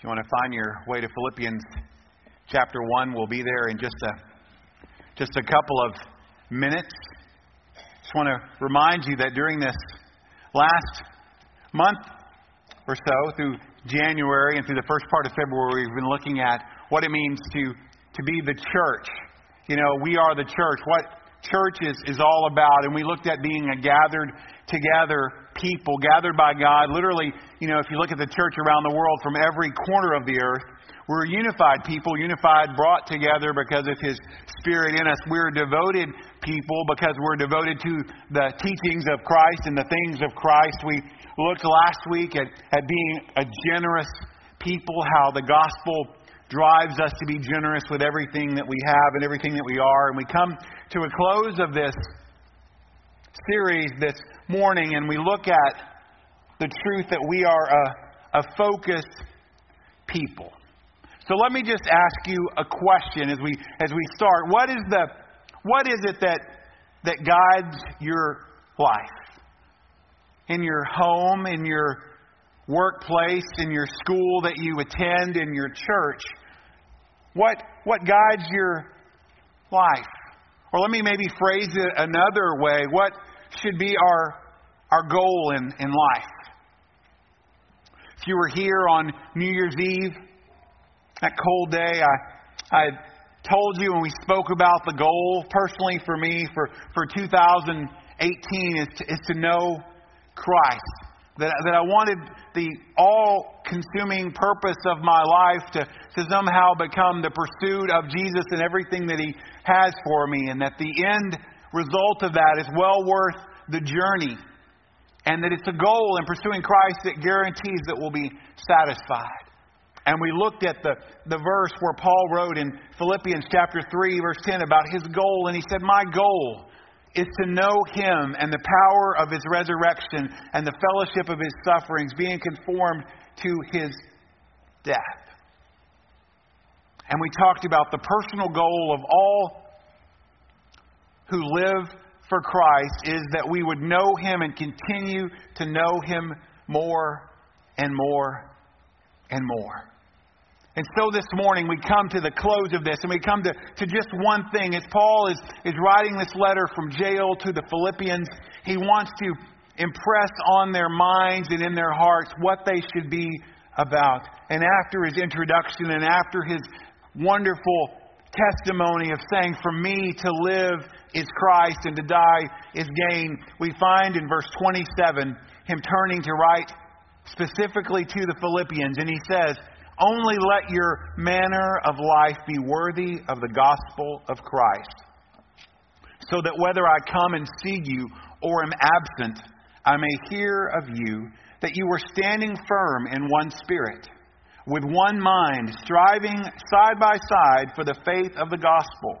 If you want to find your way to Philippians chapter 1, we'll be there in just a, just a couple of minutes. Just want to remind you that during this last month or so, through January and through the first part of February, we've been looking at what it means to, to be the church. You know, we are the church. What church is, is all about. And we looked at being a gathered together people, gathered by God. Literally, you know, if you look at the church around the world from every corner of the earth, we're unified people, unified, brought together because of His Spirit in us. We're devoted people because we're devoted to the teachings of Christ and the things of Christ. We looked last week at, at being a generous people, how the gospel drives us to be generous with everything that we have and everything that we are. And we come to a close of this series this morning and we look at the truth that we are a, a focused people. So let me just ask you a question as we as we start. What is the what is it that that guides your life? In your home, in your workplace, in your school that you attend, in your church, what, what guides your life? Or let me maybe phrase it another way. What should be our, our goal in, in life? If you were here on New Year's Eve, that cold day, I, I told you when we spoke about the goal, personally for me, for, for 2018, is to, is to know Christ that, that I wanted the all consuming purpose of my life to, to somehow become the pursuit of Jesus and everything that He has for me, and that the end result of that is well worth the journey, and that it's a goal in pursuing Christ that guarantees that we'll be satisfied. And we looked at the, the verse where Paul wrote in Philippians chapter 3, verse 10 about his goal, and he said, My goal is to know him and the power of his resurrection and the fellowship of his sufferings, being conformed to his death. And we talked about the personal goal of all who live for Christ is that we would know him and continue to know him more and more and more. And so this morning we come to the close of this and we come to, to just one thing. As Paul is, is writing this letter from jail to the Philippians, he wants to impress on their minds and in their hearts what they should be about. And after his introduction and after his wonderful testimony of saying, For me to live is Christ and to die is gain, we find in verse 27 him turning to write specifically to the Philippians. And he says, only let your manner of life be worthy of the gospel of Christ, so that whether I come and see you or am absent, I may hear of you that you are standing firm in one spirit, with one mind, striving side by side for the faith of the gospel,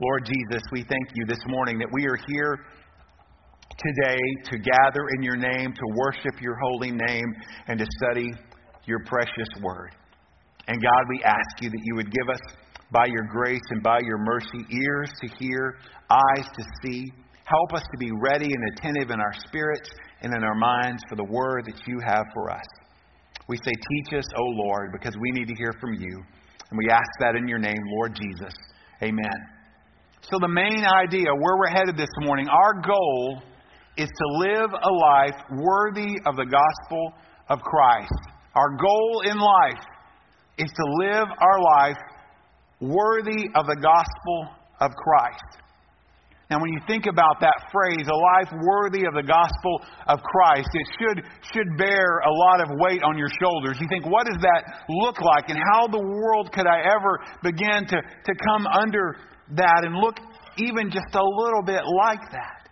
Lord Jesus, we thank you this morning that we are here today to gather in your name, to worship your holy name, and to study your precious word. And God, we ask you that you would give us, by your grace and by your mercy, ears to hear, eyes to see. Help us to be ready and attentive in our spirits and in our minds for the word that you have for us. We say, Teach us, O Lord, because we need to hear from you. And we ask that in your name, Lord Jesus. Amen. So, the main idea, where we're headed this morning, our goal is to live a life worthy of the gospel of Christ. Our goal in life is to live our life worthy of the gospel of Christ. Now, when you think about that phrase, a life worthy of the gospel of Christ, it should, should bear a lot of weight on your shoulders. You think, what does that look like? And how the world could I ever begin to, to come under that and look even just a little bit like that?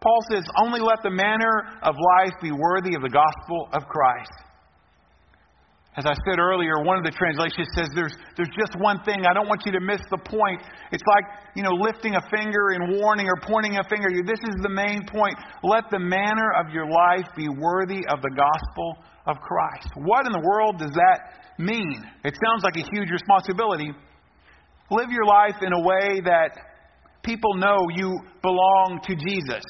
Paul says, only let the manner of life be worthy of the gospel of Christ. As I said earlier, one of the translations says there's, there's just one thing. I don't want you to miss the point. It's like, you know, lifting a finger and warning or pointing a finger. This is the main point. Let the manner of your life be worthy of the gospel of Christ. What in the world does that mean? It sounds like a huge responsibility. Live your life in a way that people know you belong to Jesus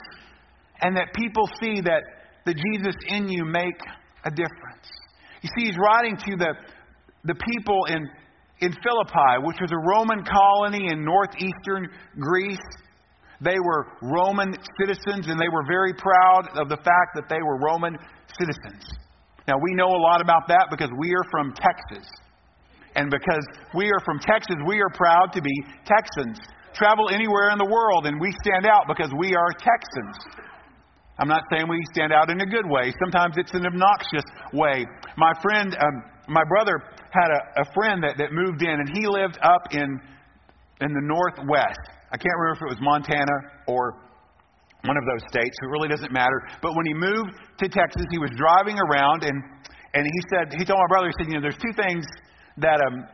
and that people see that the Jesus in you make a difference. You see, he's writing to the, the people in, in Philippi, which was a Roman colony in northeastern Greece. They were Roman citizens, and they were very proud of the fact that they were Roman citizens. Now, we know a lot about that because we are from Texas. And because we are from Texas, we are proud to be Texans. Travel anywhere in the world, and we stand out because we are Texans. I'm not saying we stand out in a good way. Sometimes it's an obnoxious way. My friend, um, my brother had a, a friend that, that moved in, and he lived up in, in the Northwest. I can't remember if it was Montana or one of those states. It really doesn't matter. But when he moved to Texas, he was driving around, and, and he said, he told my brother, he said, you know, there's two things that, um,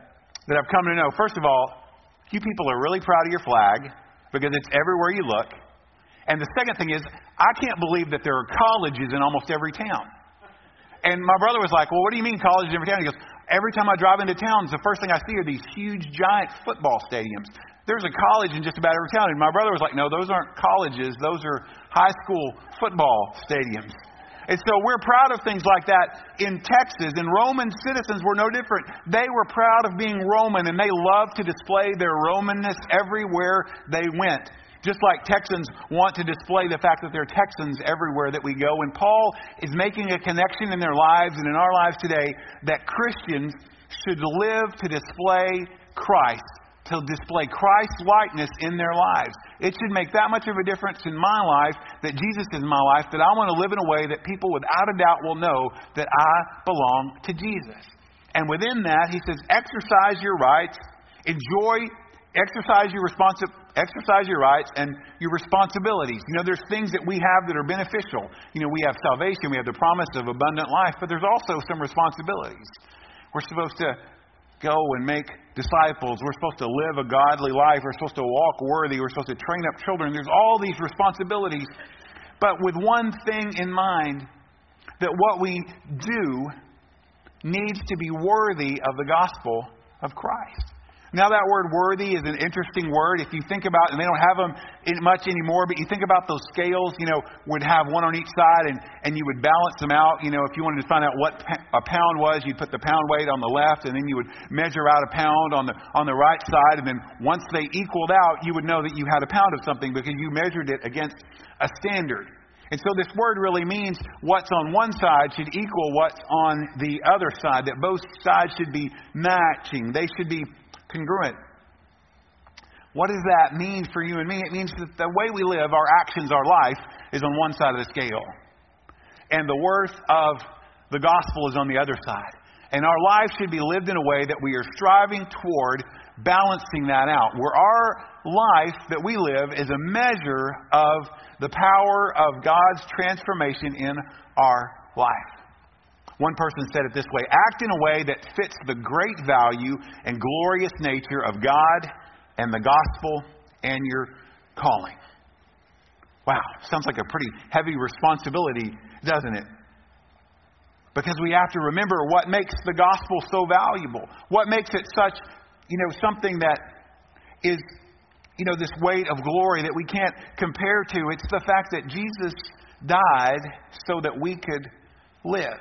that I've come to know. First of all, you people are really proud of your flag because it's everywhere you look. And the second thing is, I can't believe that there are colleges in almost every town. And my brother was like, Well, what do you mean colleges in every town? He goes, Every time I drive into towns, the first thing I see are these huge, giant football stadiums. There's a college in just about every town. And my brother was like, No, those aren't colleges, those are high school football stadiums. And so we're proud of things like that in Texas. And Roman citizens were no different. They were proud of being Roman, and they loved to display their Romanness everywhere they went. Just like Texans want to display the fact that they're Texans everywhere that we go. And Paul is making a connection in their lives and in our lives today that Christians should live to display Christ, to display Christ's likeness in their lives. It should make that much of a difference in my life that Jesus is my life, that I want to live in a way that people without a doubt will know that I belong to Jesus. And within that, he says, exercise your rights, enjoy exercise your responsi- exercise your rights and your responsibilities. You know, there's things that we have that are beneficial. You know, we have salvation, we have the promise of abundant life, but there's also some responsibilities. We're supposed to go and make disciples. We're supposed to live a godly life. We're supposed to walk worthy. We're supposed to train up children. There's all these responsibilities, but with one thing in mind that what we do needs to be worthy of the gospel of Christ. Now, that word worthy is an interesting word. If you think about, and they don't have them much anymore, but you think about those scales, you know, would have one on each side, and, and you would balance them out. You know, if you wanted to find out what a pound was, you'd put the pound weight on the left, and then you would measure out a pound on the, on the right side, and then once they equaled out, you would know that you had a pound of something because you measured it against a standard. And so this word really means what's on one side should equal what's on the other side, that both sides should be matching. They should be congruent. What does that mean for you and me? It means that the way we live, our actions, our life, is on one side of the scale. And the worth of the gospel is on the other side. And our life should be lived in a way that we are striving toward balancing that out. Where our life that we live is a measure of the power of God's transformation in our life. One person said it this way act in a way that fits the great value and glorious nature of God and the gospel and your calling. Wow, sounds like a pretty heavy responsibility, doesn't it? Because we have to remember what makes the gospel so valuable. What makes it such, you know, something that is, you know, this weight of glory that we can't compare to. It's the fact that Jesus died so that we could live.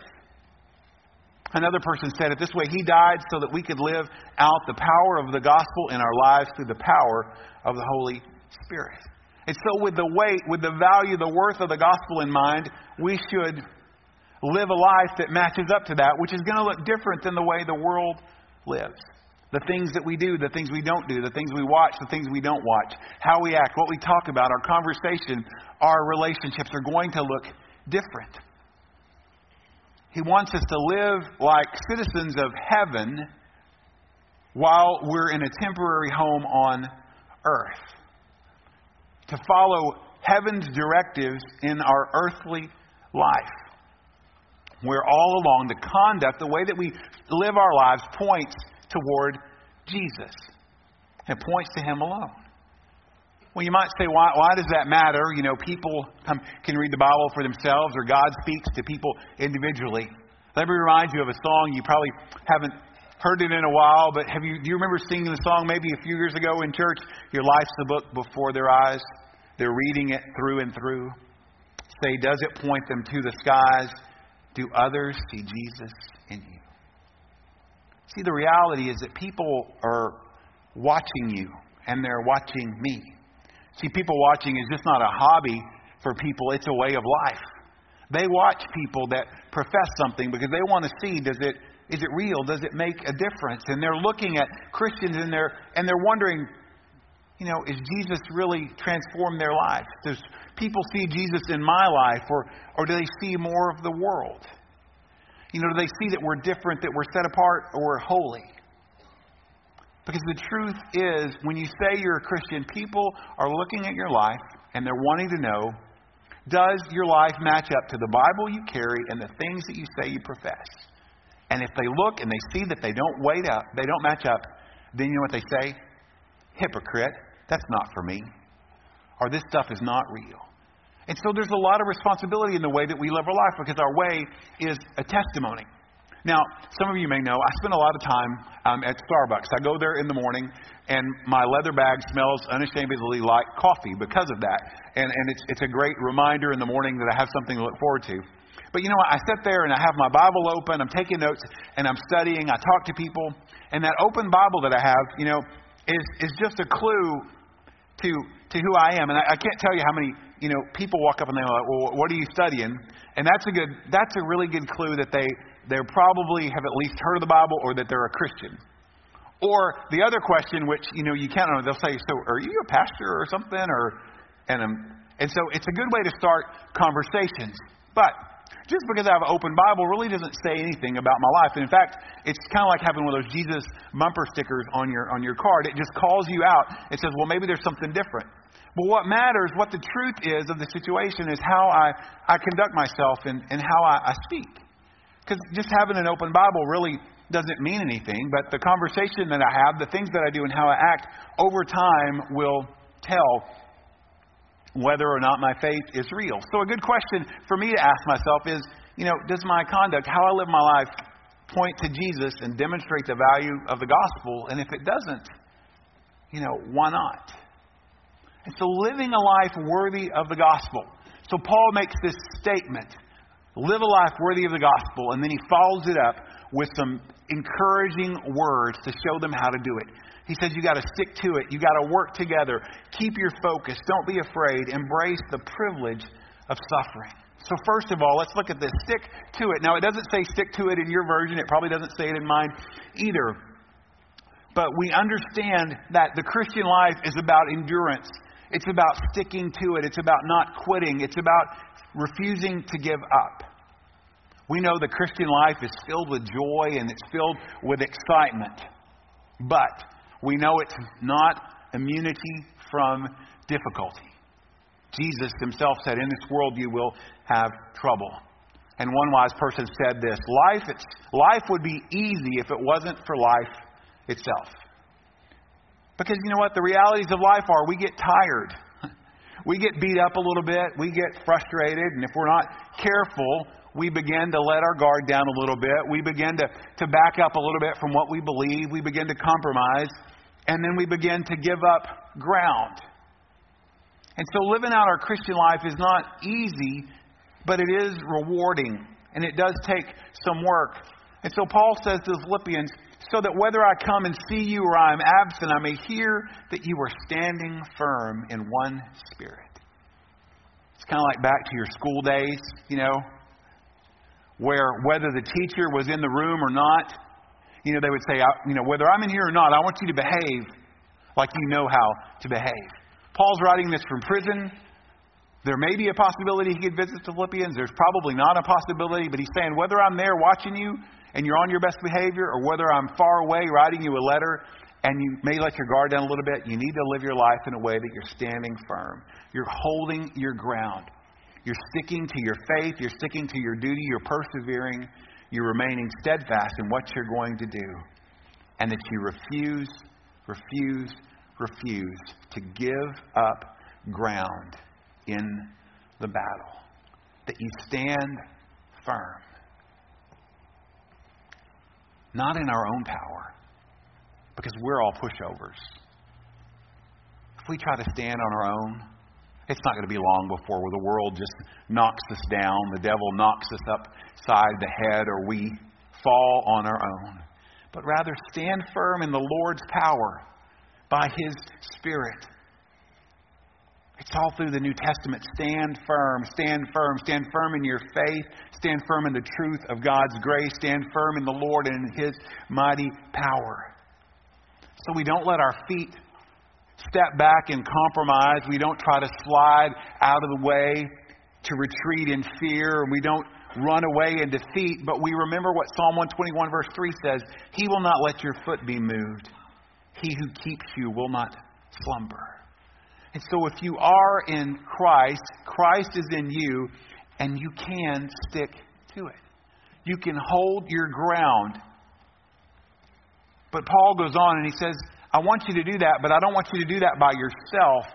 Another person said it this way He died so that we could live out the power of the gospel in our lives through the power of the Holy Spirit. And so, with the weight, with the value, the worth of the gospel in mind, we should live a life that matches up to that, which is going to look different than the way the world lives. The things that we do, the things we don't do, the things we watch, the things we don't watch, how we act, what we talk about, our conversation, our relationships are going to look different. He wants us to live like citizens of heaven while we're in a temporary home on earth. To follow heaven's directives in our earthly life. where all along the conduct, the way that we live our lives, points toward Jesus. It points to Him alone. Well, you might say, why, why does that matter? You know, people come, can read the Bible for themselves, or God speaks to people individually. Let me remind you of a song you probably haven't heard it in a while, but have you, do you remember singing the song maybe a few years ago in church? Your life's the book before their eyes. They're reading it through and through. Say, does it point them to the skies? Do others see Jesus in you? See, the reality is that people are watching you, and they're watching me. See, people watching is just not a hobby for people, it's a way of life. They watch people that profess something because they want to see does it is it real? Does it make a difference? And they're looking at Christians and they're and they're wondering, you know, is Jesus really transformed their life? Does people see Jesus in my life or or do they see more of the world? You know, do they see that we're different, that we're set apart, or we're holy? Because the truth is, when you say you're a Christian, people are looking at your life and they're wanting to know does your life match up to the Bible you carry and the things that you say you profess? And if they look and they see that they don't wait up, they don't match up, then you know what they say? Hypocrite, that's not for me. Or this stuff is not real. And so there's a lot of responsibility in the way that we live our life because our way is a testimony. Now, some of you may know I spend a lot of time um, at Starbucks. I go there in the morning, and my leather bag smells unashamedly like coffee because of that. And, and it's, it's a great reminder in the morning that I have something to look forward to. But you know what? I sit there and I have my Bible open, I'm taking notes, and I'm studying, I talk to people, and that open Bible that I have, you know, is, is just a clue to, to who I am. And I, I can't tell you how many, you know, people walk up and they're like, well, what are you studying? And that's a good, that's a really good clue that they, they probably have at least heard of the Bible or that they're a Christian. Or the other question, which you know you can't know, they'll say, "So are you a pastor or something?" Or and um, and so it's a good way to start conversations. But just because I have an open Bible really doesn't say anything about my life. And in fact, it's kind of like having one of those Jesus bumper stickers on your on your card. It just calls you out. It says, "Well, maybe there's something different." But what matters, what the truth is of the situation, is how I, I conduct myself and, and how I, I speak. Because just having an open Bible really doesn't mean anything, but the conversation that I have, the things that I do, and how I act over time will tell whether or not my faith is real. So, a good question for me to ask myself is you know, does my conduct, how I live my life, point to Jesus and demonstrate the value of the gospel? And if it doesn't, you know, why not? And so, living a life worthy of the gospel. So, Paul makes this statement live a life worthy of the gospel, and then he follows it up with some encouraging words to show them how to do it. He says you got to stick to it. You got to work together. Keep your focus. Don't be afraid. Embrace the privilege of suffering. So first of all, let's look at this. Stick to it. Now it doesn't say stick to it in your version. It probably doesn't say it in mine either. But we understand that the Christian life is about endurance. It's about sticking to it. It's about not quitting. It's about refusing to give up. We know the Christian life is filled with joy and it's filled with excitement. But we know it's not immunity from difficulty. Jesus himself said, In this world you will have trouble. And one wise person said this life, life would be easy if it wasn't for life itself. Because you know what? The realities of life are we get tired. We get beat up a little bit. We get frustrated. And if we're not careful, we begin to let our guard down a little bit. We begin to, to back up a little bit from what we believe. We begin to compromise. And then we begin to give up ground. And so living out our Christian life is not easy, but it is rewarding. And it does take some work. And so Paul says to the Philippians, so that whether I come and see you or I am absent, I may hear that you are standing firm in one spirit. It's kind of like back to your school days, you know, where whether the teacher was in the room or not, you know, they would say, you know, whether I'm in here or not, I want you to behave like you know how to behave. Paul's writing this from prison. There may be a possibility he could visit the Philippians. There's probably not a possibility, but he's saying, whether I'm there watching you and you're on your best behavior, or whether I'm far away writing you a letter and you may let your guard down a little bit, you need to live your life in a way that you're standing firm. You're holding your ground. You're sticking to your faith, you're sticking to your duty, you're persevering, you're remaining steadfast in what you're going to do, and that you refuse, refuse, refuse to give up ground in the battle. That you stand firm. Not in our own power, because we're all pushovers. If we try to stand on our own, it's not going to be long before the world just knocks us down, the devil knocks us upside the head, or we fall on our own. But rather stand firm in the Lord's power by His Spirit. It's all through the New Testament. Stand firm, stand firm, stand firm in your faith, stand firm in the truth of God's grace, stand firm in the Lord and in His mighty power. So we don't let our feet step back and compromise. We don't try to slide out of the way to retreat in fear. And we don't run away in defeat, but we remember what Psalm 121, verse 3 says He will not let your foot be moved. He who keeps you will not slumber. And so, if you are in Christ, Christ is in you, and you can stick to it. You can hold your ground. But Paul goes on and he says, I want you to do that, but I don't want you to do that by yourself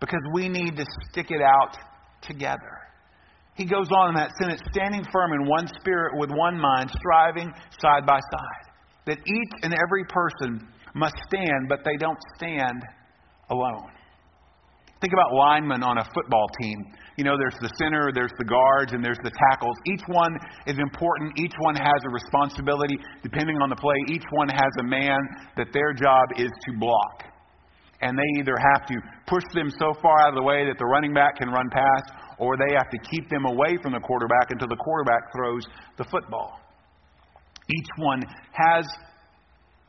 because we need to stick it out together. He goes on in that sentence, standing firm in one spirit with one mind, striving side by side. That each and every person must stand, but they don't stand alone. Think about linemen on a football team. You know, there's the center, there's the guards, and there's the tackles. Each one is important. Each one has a responsibility depending on the play. Each one has a man that their job is to block. And they either have to push them so far out of the way that the running back can run past, or they have to keep them away from the quarterback until the quarterback throws the football. Each one has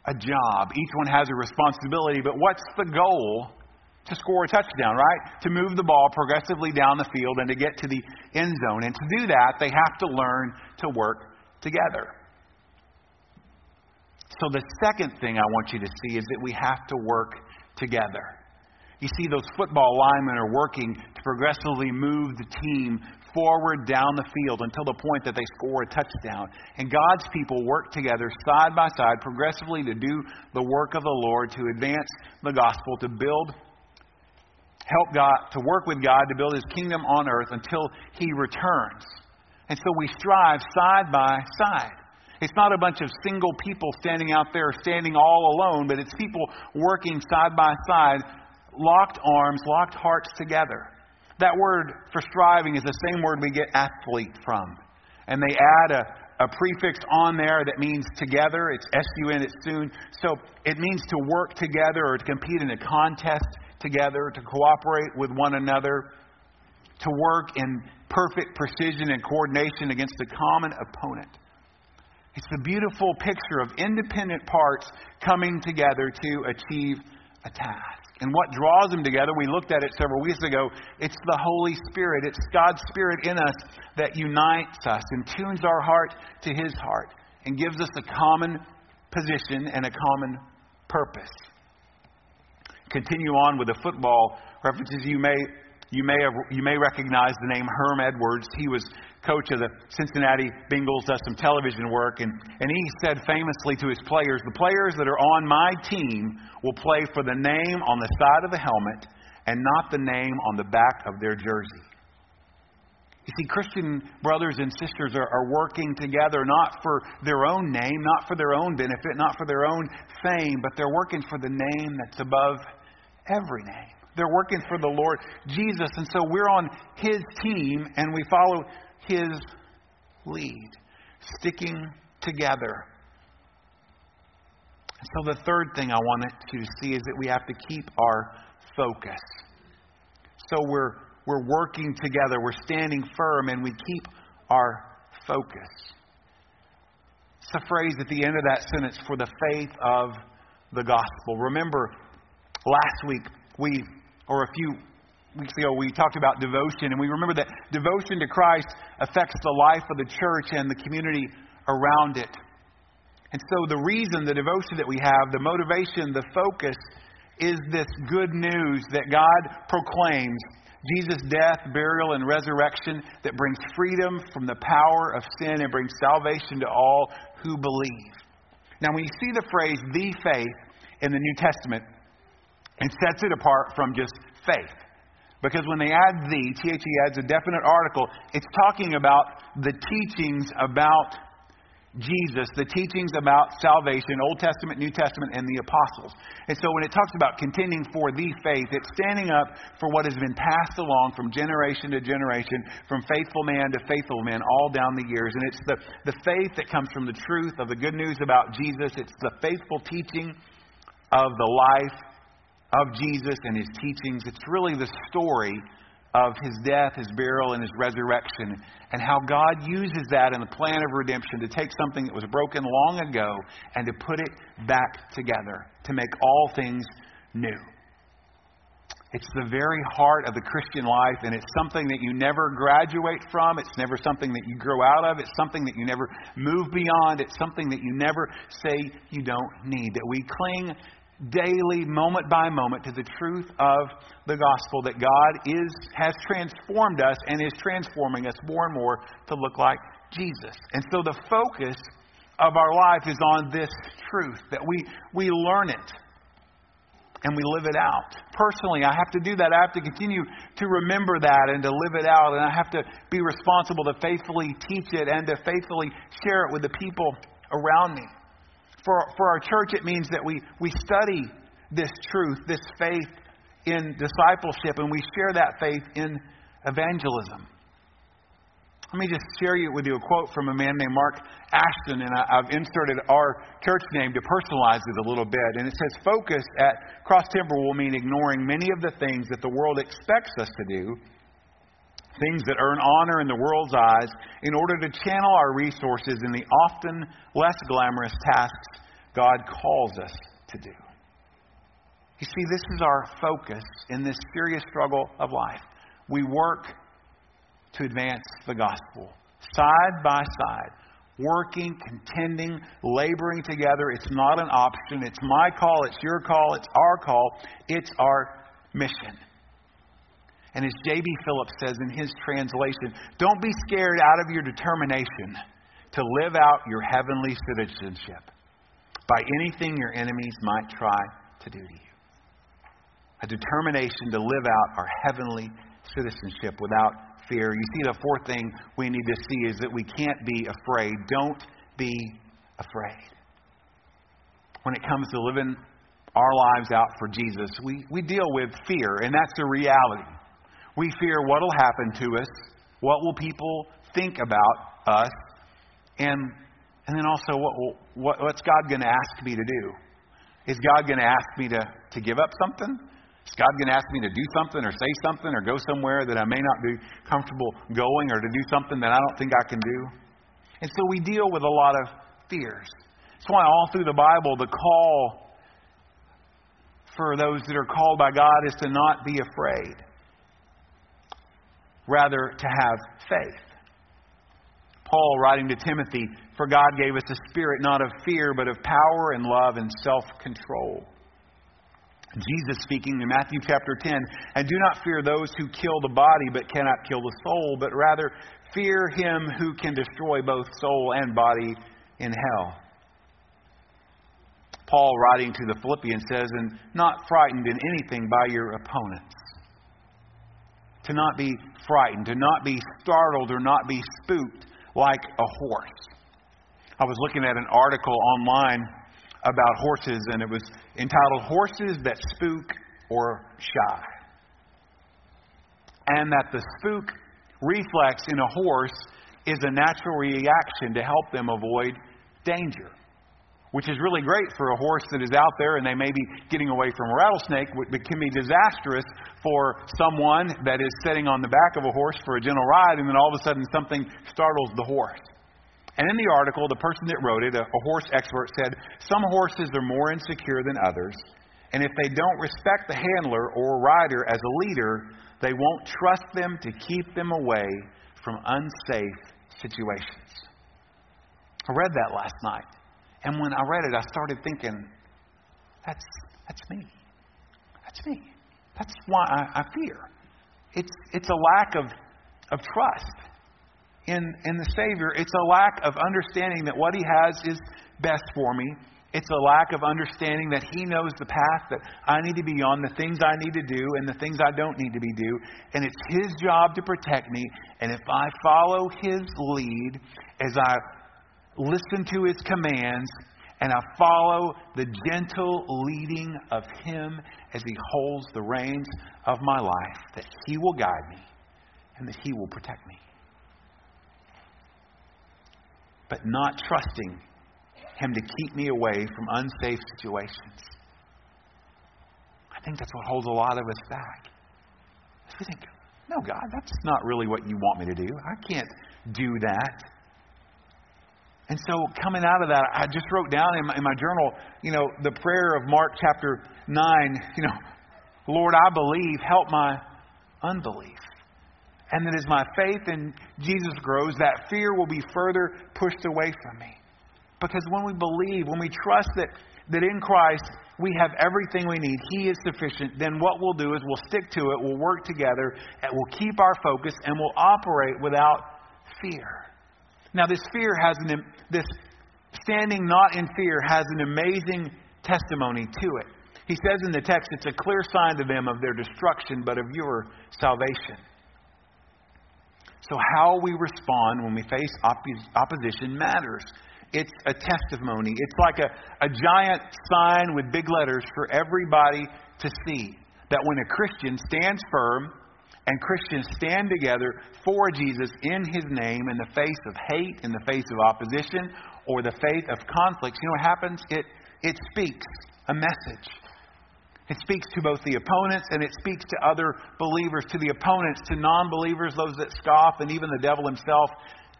a job, each one has a responsibility, but what's the goal to score a touchdown, right? To move the ball progressively down the field and to get to the end zone. And to do that, they have to learn to work together. So, the second thing I want you to see is that we have to work together. You see, those football linemen are working to progressively move the team forward down the field until the point that they score a touchdown. And God's people work together side by side progressively to do the work of the Lord, to advance the gospel, to build help God, to work with God to build his kingdom on earth until he returns. And so we strive side by side. It's not a bunch of single people standing out there, standing all alone, but it's people working side by side, locked arms, locked hearts together. That word for striving is the same word we get athlete from. And they add a, a prefix on there that means together. It's S U N, it's soon. So it means to work together or to compete in a contest together, to cooperate with one another, to work in perfect precision and coordination against a common opponent. It's a beautiful picture of independent parts coming together to achieve a task. And what draws them together, we looked at it several weeks ago, it's the Holy Spirit. It's God's Spirit in us that unites us and tunes our heart to His heart and gives us a common position and a common purpose continue on with the football references, you may you may have, you may recognize the name Herm Edwards. He was coach of the Cincinnati Bengals, does some television work, and, and he said famously to his players, The players that are on my team will play for the name on the side of the helmet and not the name on the back of their jersey. You see, Christian brothers and sisters are, are working together not for their own name, not for their own benefit, not for their own fame, but they're working for the name that's above every name. They're working for the Lord Jesus. And so we're on His team and we follow His lead, sticking together. So the third thing I wanted to see is that we have to keep our focus. So we're, we're working together, we're standing firm, and we keep our focus. It's a phrase at the end of that sentence for the faith of the gospel. Remember, Last week, we, or a few weeks ago, we talked about devotion, and we remember that devotion to Christ affects the life of the church and the community around it. And so, the reason, the devotion that we have, the motivation, the focus is this good news that God proclaims Jesus' death, burial, and resurrection that brings freedom from the power of sin and brings salvation to all who believe. Now, when you see the phrase the faith in the New Testament, it sets it apart from just faith. Because when they add the, THE adds a definite article, it's talking about the teachings about Jesus, the teachings about salvation, Old Testament, New Testament, and the apostles. And so when it talks about contending for the faith, it's standing up for what has been passed along from generation to generation, from faithful man to faithful man, all down the years. And it's the, the faith that comes from the truth of the good news about Jesus. It's the faithful teaching of the life of Jesus and his teachings. It's really the story of his death, his burial, and his resurrection, and how God uses that in the plan of redemption to take something that was broken long ago and to put it back together, to make all things new. It's the very heart of the Christian life, and it's something that you never graduate from. It's never something that you grow out of. It's something that you never move beyond. It's something that you never say you don't need. That we cling daily, moment by moment, to the truth of the gospel that God is, has transformed us and is transforming us more and more to look like Jesus. And so the focus of our life is on this truth, that we, we learn it and we live it out. Personally, I have to do that. I have to continue to remember that and to live it out. And I have to be responsible to faithfully teach it and to faithfully share it with the people around me. For, for our church, it means that we, we study this truth, this faith in discipleship, and we share that faith in evangelism. Let me just share with you a quote from a man named Mark Ashton, and I, have inserted our church name to personalize it a little bit. And it says, Focus at Cross Timber will mean ignoring many of the things that the world expects us to do things that earn honor in the world's eyes, in order to channel our resources in the often less glamorous tasks God calls us to do. You see, this is our focus in this serious struggle of life. We work to advance the gospel side by side, working, contending, laboring together. It's not an option. It's my call, it's your call, it's our call, it's our mission. And as J.B. Phillips says in his translation, don't be scared out of your determination to live out your heavenly citizenship by anything your enemies might try to do to you. A determination to live out our heavenly citizenship without fear. You see, the fourth thing we need to see is that we can't be afraid. Don't be afraid. When it comes to living our lives out for Jesus, we, we deal with fear, and that's a reality. We fear what will happen to us, what will people think about us, and, and then also what will, what, what's God going to ask me to do? Is God going to ask me to, to give up something? Is God going to ask me to do something or say something or go somewhere that I may not be comfortable going or to do something that I don't think I can do? And so we deal with a lot of fears. That's why all through the Bible, the call for those that are called by God is to not be afraid rather to have faith. Paul writing to Timothy, For God gave us a spirit not of fear, but of power and love and self control. Jesus speaking in Matthew chapter 10, and do not fear those who kill the body but cannot kill the soul, but rather fear him who can destroy both soul and body in hell. Paul, writing to the Philippians, says, And not frightened in anything by your opponents to not be frightened, to not be startled or not be spooked like a horse. I was looking at an article online about horses, and it was entitled Horses That Spook or Shy. And that the spook reflex in a horse is a natural reaction to help them avoid danger which is really great for a horse that is out there and they may be getting away from a rattlesnake, but can be disastrous for someone that is sitting on the back of a horse for a gentle ride and then all of a sudden something startles the horse. And in the article, the person that wrote it, a, a horse expert, said some horses are more insecure than others, and if they don't respect the handler or rider as a leader, they won't trust them to keep them away from unsafe situations. I read that last night. And when I read it, I started thinking, that's, that's me. That's me. That's why I, I fear. It's, it's a lack of, of trust in, in the Savior. It's a lack of understanding that what He has is best for me. It's a lack of understanding that He knows the path that I need to be on, the things I need to do, and the things I don't need to be do. And it's His job to protect me. And if I follow His lead, as I listen to His commands, and I follow the gentle leading of Him as He holds the reins of my life, that He will guide me and that He will protect me. But not trusting him to keep me away from unsafe situations. I think that's what holds a lot of us back. We think, no, God, that's not really what you want me to do. I can't do that. And so, coming out of that, I just wrote down in my, in my journal, you know, the prayer of Mark chapter 9, you know, Lord, I believe, help my unbelief. And that as my faith in Jesus grows, that fear will be further pushed away from me. Because when we believe, when we trust that, that in Christ we have everything we need, He is sufficient, then what we'll do is we'll stick to it, we'll work together, and we'll keep our focus, and we'll operate without fear. Now, this fear has an, this standing not in fear has an amazing testimony to it. He says in the text, it's a clear sign to them of their destruction, but of your salvation. So, how we respond when we face opposition matters. It's a testimony. It's like a, a giant sign with big letters for everybody to see that when a Christian stands firm and Christians stand together for Jesus in his name in the face of hate, in the face of opposition, or the face of conflicts, you know what happens? It, it speaks a message. It speaks to both the opponents and it speaks to other believers, to the opponents, to non believers, those that scoff, and even the devil himself.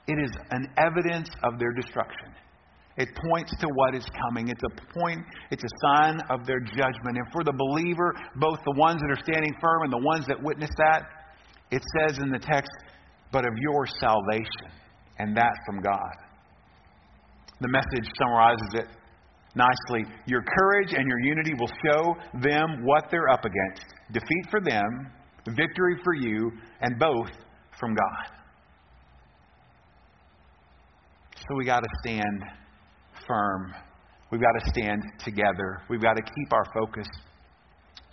It is an evidence of their destruction. It points to what is coming. It's a point, it's a sign of their judgment. And for the believer, both the ones that are standing firm and the ones that witness that, it says in the text, but of your salvation, and that from God. The message summarizes it nicely. Your courage and your unity will show them what they're up against defeat for them, victory for you, and both from God. So we got to stand firm. We've got to stand together. We've got to keep our focus.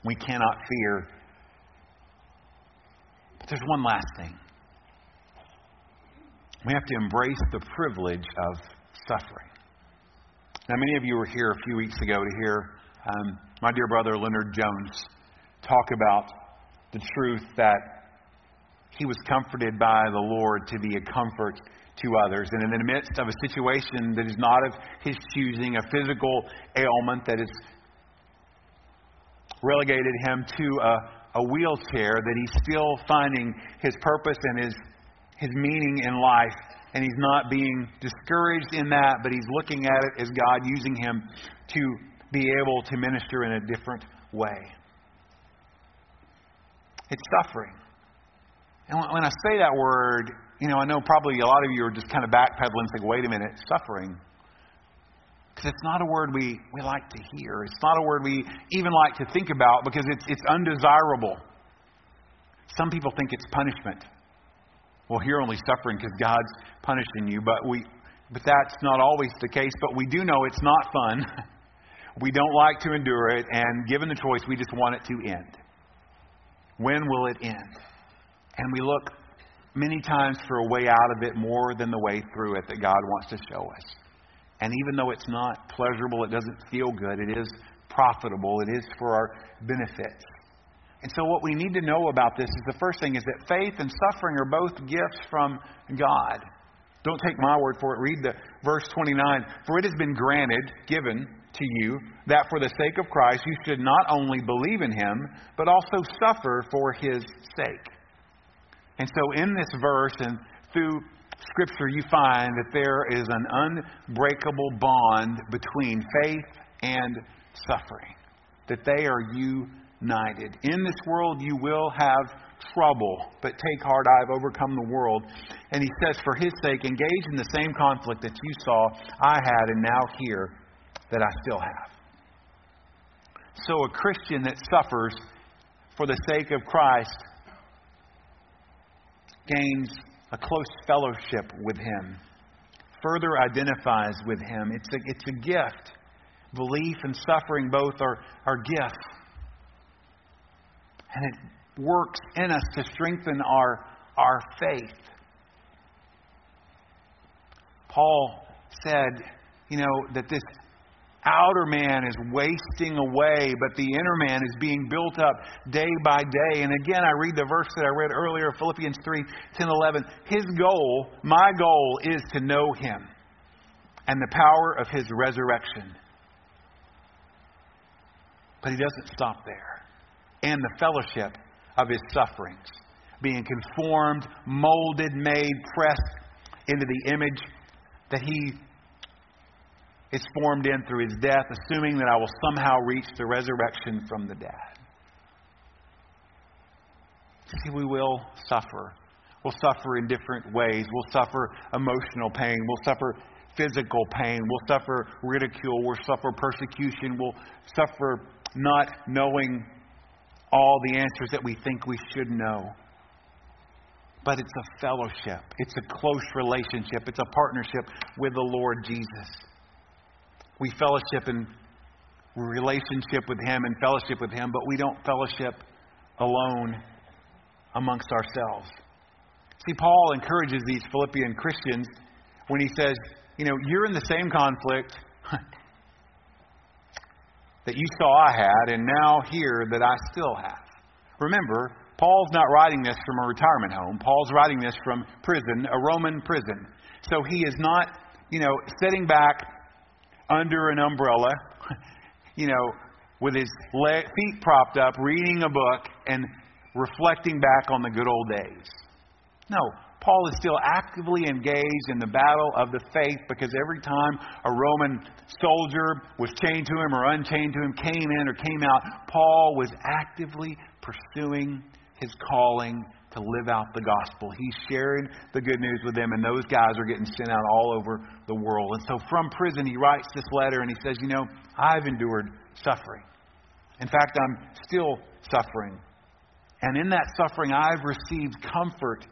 We cannot fear. But there's one last thing. We have to embrace the privilege of suffering. Now, many of you were here a few weeks ago to hear um, my dear brother Leonard Jones talk about the truth that he was comforted by the Lord to be a comfort to others. And in the midst of a situation that is not of his choosing, a physical ailment that has relegated him to a, a wheelchair, that he's still finding his purpose and his, his meaning in life. And he's not being discouraged in that, but he's looking at it as God using him to be able to minister in a different way. It's suffering. And when I say that word, you know, I know probably a lot of you are just kind of backpedaling saying, wait a minute, suffering. Because it's not a word we, we like to hear. It's not a word we even like to think about because it's, it's undesirable. Some people think it's punishment. Well, here only suffering because God's punishing you, but we, but that's not always the case. But we do know it's not fun. we don't like to endure it, and given the choice, we just want it to end. When will it end? And we look many times for a way out of it more than the way through it that God wants to show us. And even though it's not pleasurable, it doesn't feel good, it is profitable, it is for our benefit. And so, what we need to know about this is the first thing is that faith and suffering are both gifts from God. Don't take my word for it. Read the verse 29. For it has been granted, given to you, that for the sake of Christ you should not only believe in him, but also suffer for his sake. And so, in this verse and through Scripture, you find that there is an unbreakable bond between faith and suffering, that they are united. In this world, you will have trouble, but take heart, I have overcome the world. And he says, for his sake, engage in the same conflict that you saw I had and now hear that I still have. so a Christian that suffers for the sake of Christ gains a close fellowship with Him, further identifies with Him. It's a, it's a gift. Belief and suffering both are, are gifts. And it works in us to strengthen our, our faith. Paul said, you know, that this outer man is wasting away, but the inner man is being built up day by day. And again, I read the verse that I read earlier, Philippians 3 10, 11. His goal, my goal, is to know him and the power of his resurrection. But he doesn't stop there. And the fellowship of his sufferings, being conformed, molded, made, pressed into the image that he is formed in through his death, assuming that I will somehow reach the resurrection from the dead. See, we will suffer. We'll suffer in different ways. We'll suffer emotional pain. We'll suffer physical pain. We'll suffer ridicule. We'll suffer persecution. We'll suffer not knowing all the answers that we think we should know. But it's a fellowship, it's a close relationship, it's a partnership with the Lord Jesus. We fellowship in relationship with Him and fellowship with Him, but we don't fellowship alone amongst ourselves. See, Paul encourages these Philippian Christians when he says, you know, you're in the same conflict that you saw I had, and now here that I still have. Remember, Paul's not writing this from a retirement home. Paul's writing this from prison, a Roman prison. So he is not, you know, sitting back under an umbrella, you know, with his feet propped up, reading a book and reflecting back on the good old days. No, Paul is still actively engaged in the battle of the faith because every time a Roman soldier was chained to him or unchained to him, came in or came out, Paul was actively pursuing his calling to live out the gospel. He's sharing the good news with them, and those guys are getting sent out all over the world. And so from prison, he writes this letter and he says, You know, I've endured suffering. In fact, I'm still suffering. And in that suffering, I've received comfort.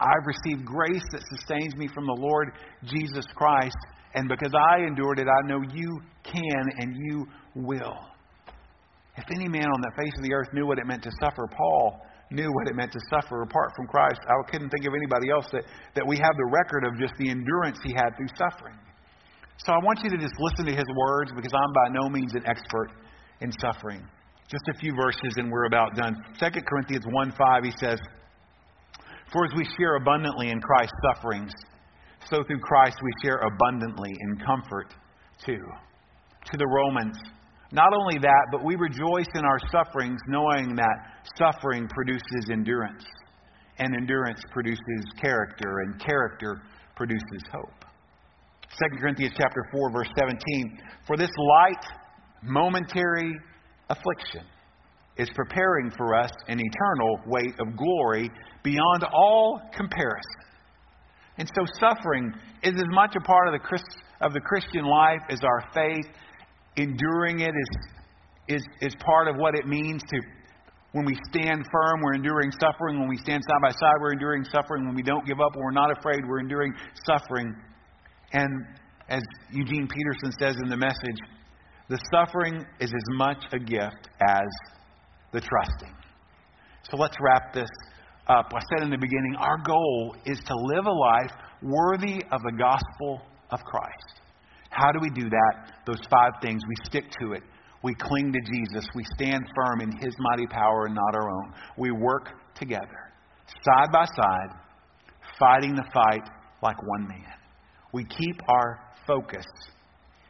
I've received grace that sustains me from the Lord Jesus Christ. And because I endured it, I know you can and you will. If any man on the face of the earth knew what it meant to suffer, Paul knew what it meant to suffer apart from Christ. I couldn't think of anybody else that, that we have the record of just the endurance he had through suffering. So I want you to just listen to his words because I'm by no means an expert in suffering. Just a few verses and we're about done. 2 Corinthians 1 5, he says, For as we share abundantly in Christ's sufferings, so through Christ we share abundantly in comfort too. To the Romans, not only that, but we rejoice in our sufferings, knowing that suffering produces endurance, and endurance produces character, and character produces hope. 2 Corinthians chapter 4 verse 17 for this light momentary affliction is preparing for us an eternal weight of glory beyond all comparison. And so suffering is as much a part of the Christ, of the Christian life as our faith enduring it is, is, is part of what it means to, when we stand firm, we're enduring suffering. When we stand side by side, we're enduring suffering. When we don't give up, we're not afraid, we're enduring suffering. And as Eugene Peterson says in the message, the suffering is as much a gift as the trusting. So let's wrap this up. I said in the beginning, our goal is to live a life worthy of the gospel of Christ. How do we do that? Those five things. We stick to it. We cling to Jesus. We stand firm in His mighty power and not our own. We work together, side by side, fighting the fight like one man. We keep our focus.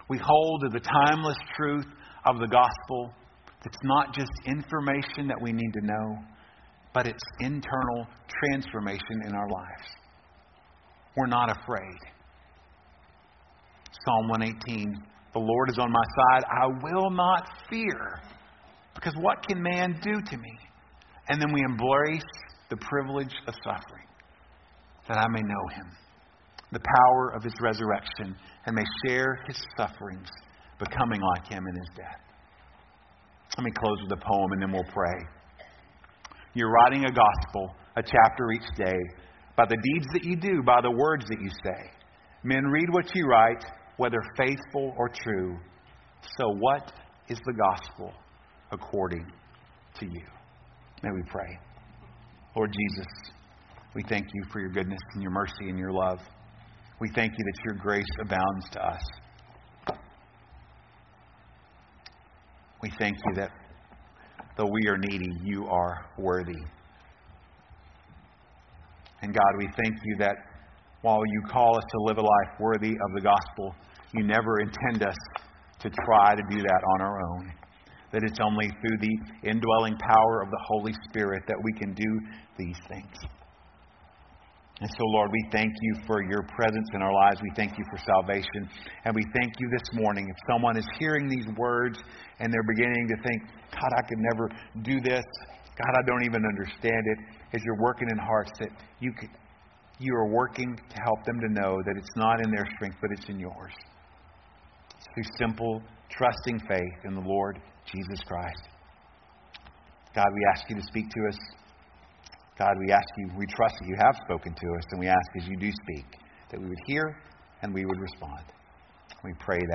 We hold to the timeless truth of the gospel that's not just information that we need to know, but it's internal transformation in our lives. We're not afraid. Psalm 118 The Lord is on my side. I will not fear. Because what can man do to me? And then we embrace the privilege of suffering that I may know him, the power of his resurrection, and may share his sufferings, becoming like him in his death. Let me close with a poem and then we'll pray. You're writing a gospel, a chapter each day, by the deeds that you do, by the words that you say. Men read what you write, whether faithful or true. So, what is the gospel according to you? May we pray. Lord Jesus, we thank you for your goodness and your mercy and your love. We thank you that your grace abounds to us. We thank you that though we are needy, you are worthy. And God, we thank you that while you call us to live a life worthy of the gospel, you never intend us to try to do that on our own. That it's only through the indwelling power of the Holy Spirit that we can do these things. And so, Lord, we thank you for your presence in our lives. We thank you for salvation. And we thank you this morning. If someone is hearing these words and they're beginning to think, God, I could never do this. God, I don't even understand it. As you're working in hearts, that you could, you are working to help them to know that it's not in their strength, but it's in yours. Through simple, trusting faith in the Lord Jesus Christ. God, we ask you to speak to us. God, we ask you, we trust that you have spoken to us, and we ask as you do speak that we would hear and we would respond. We pray that.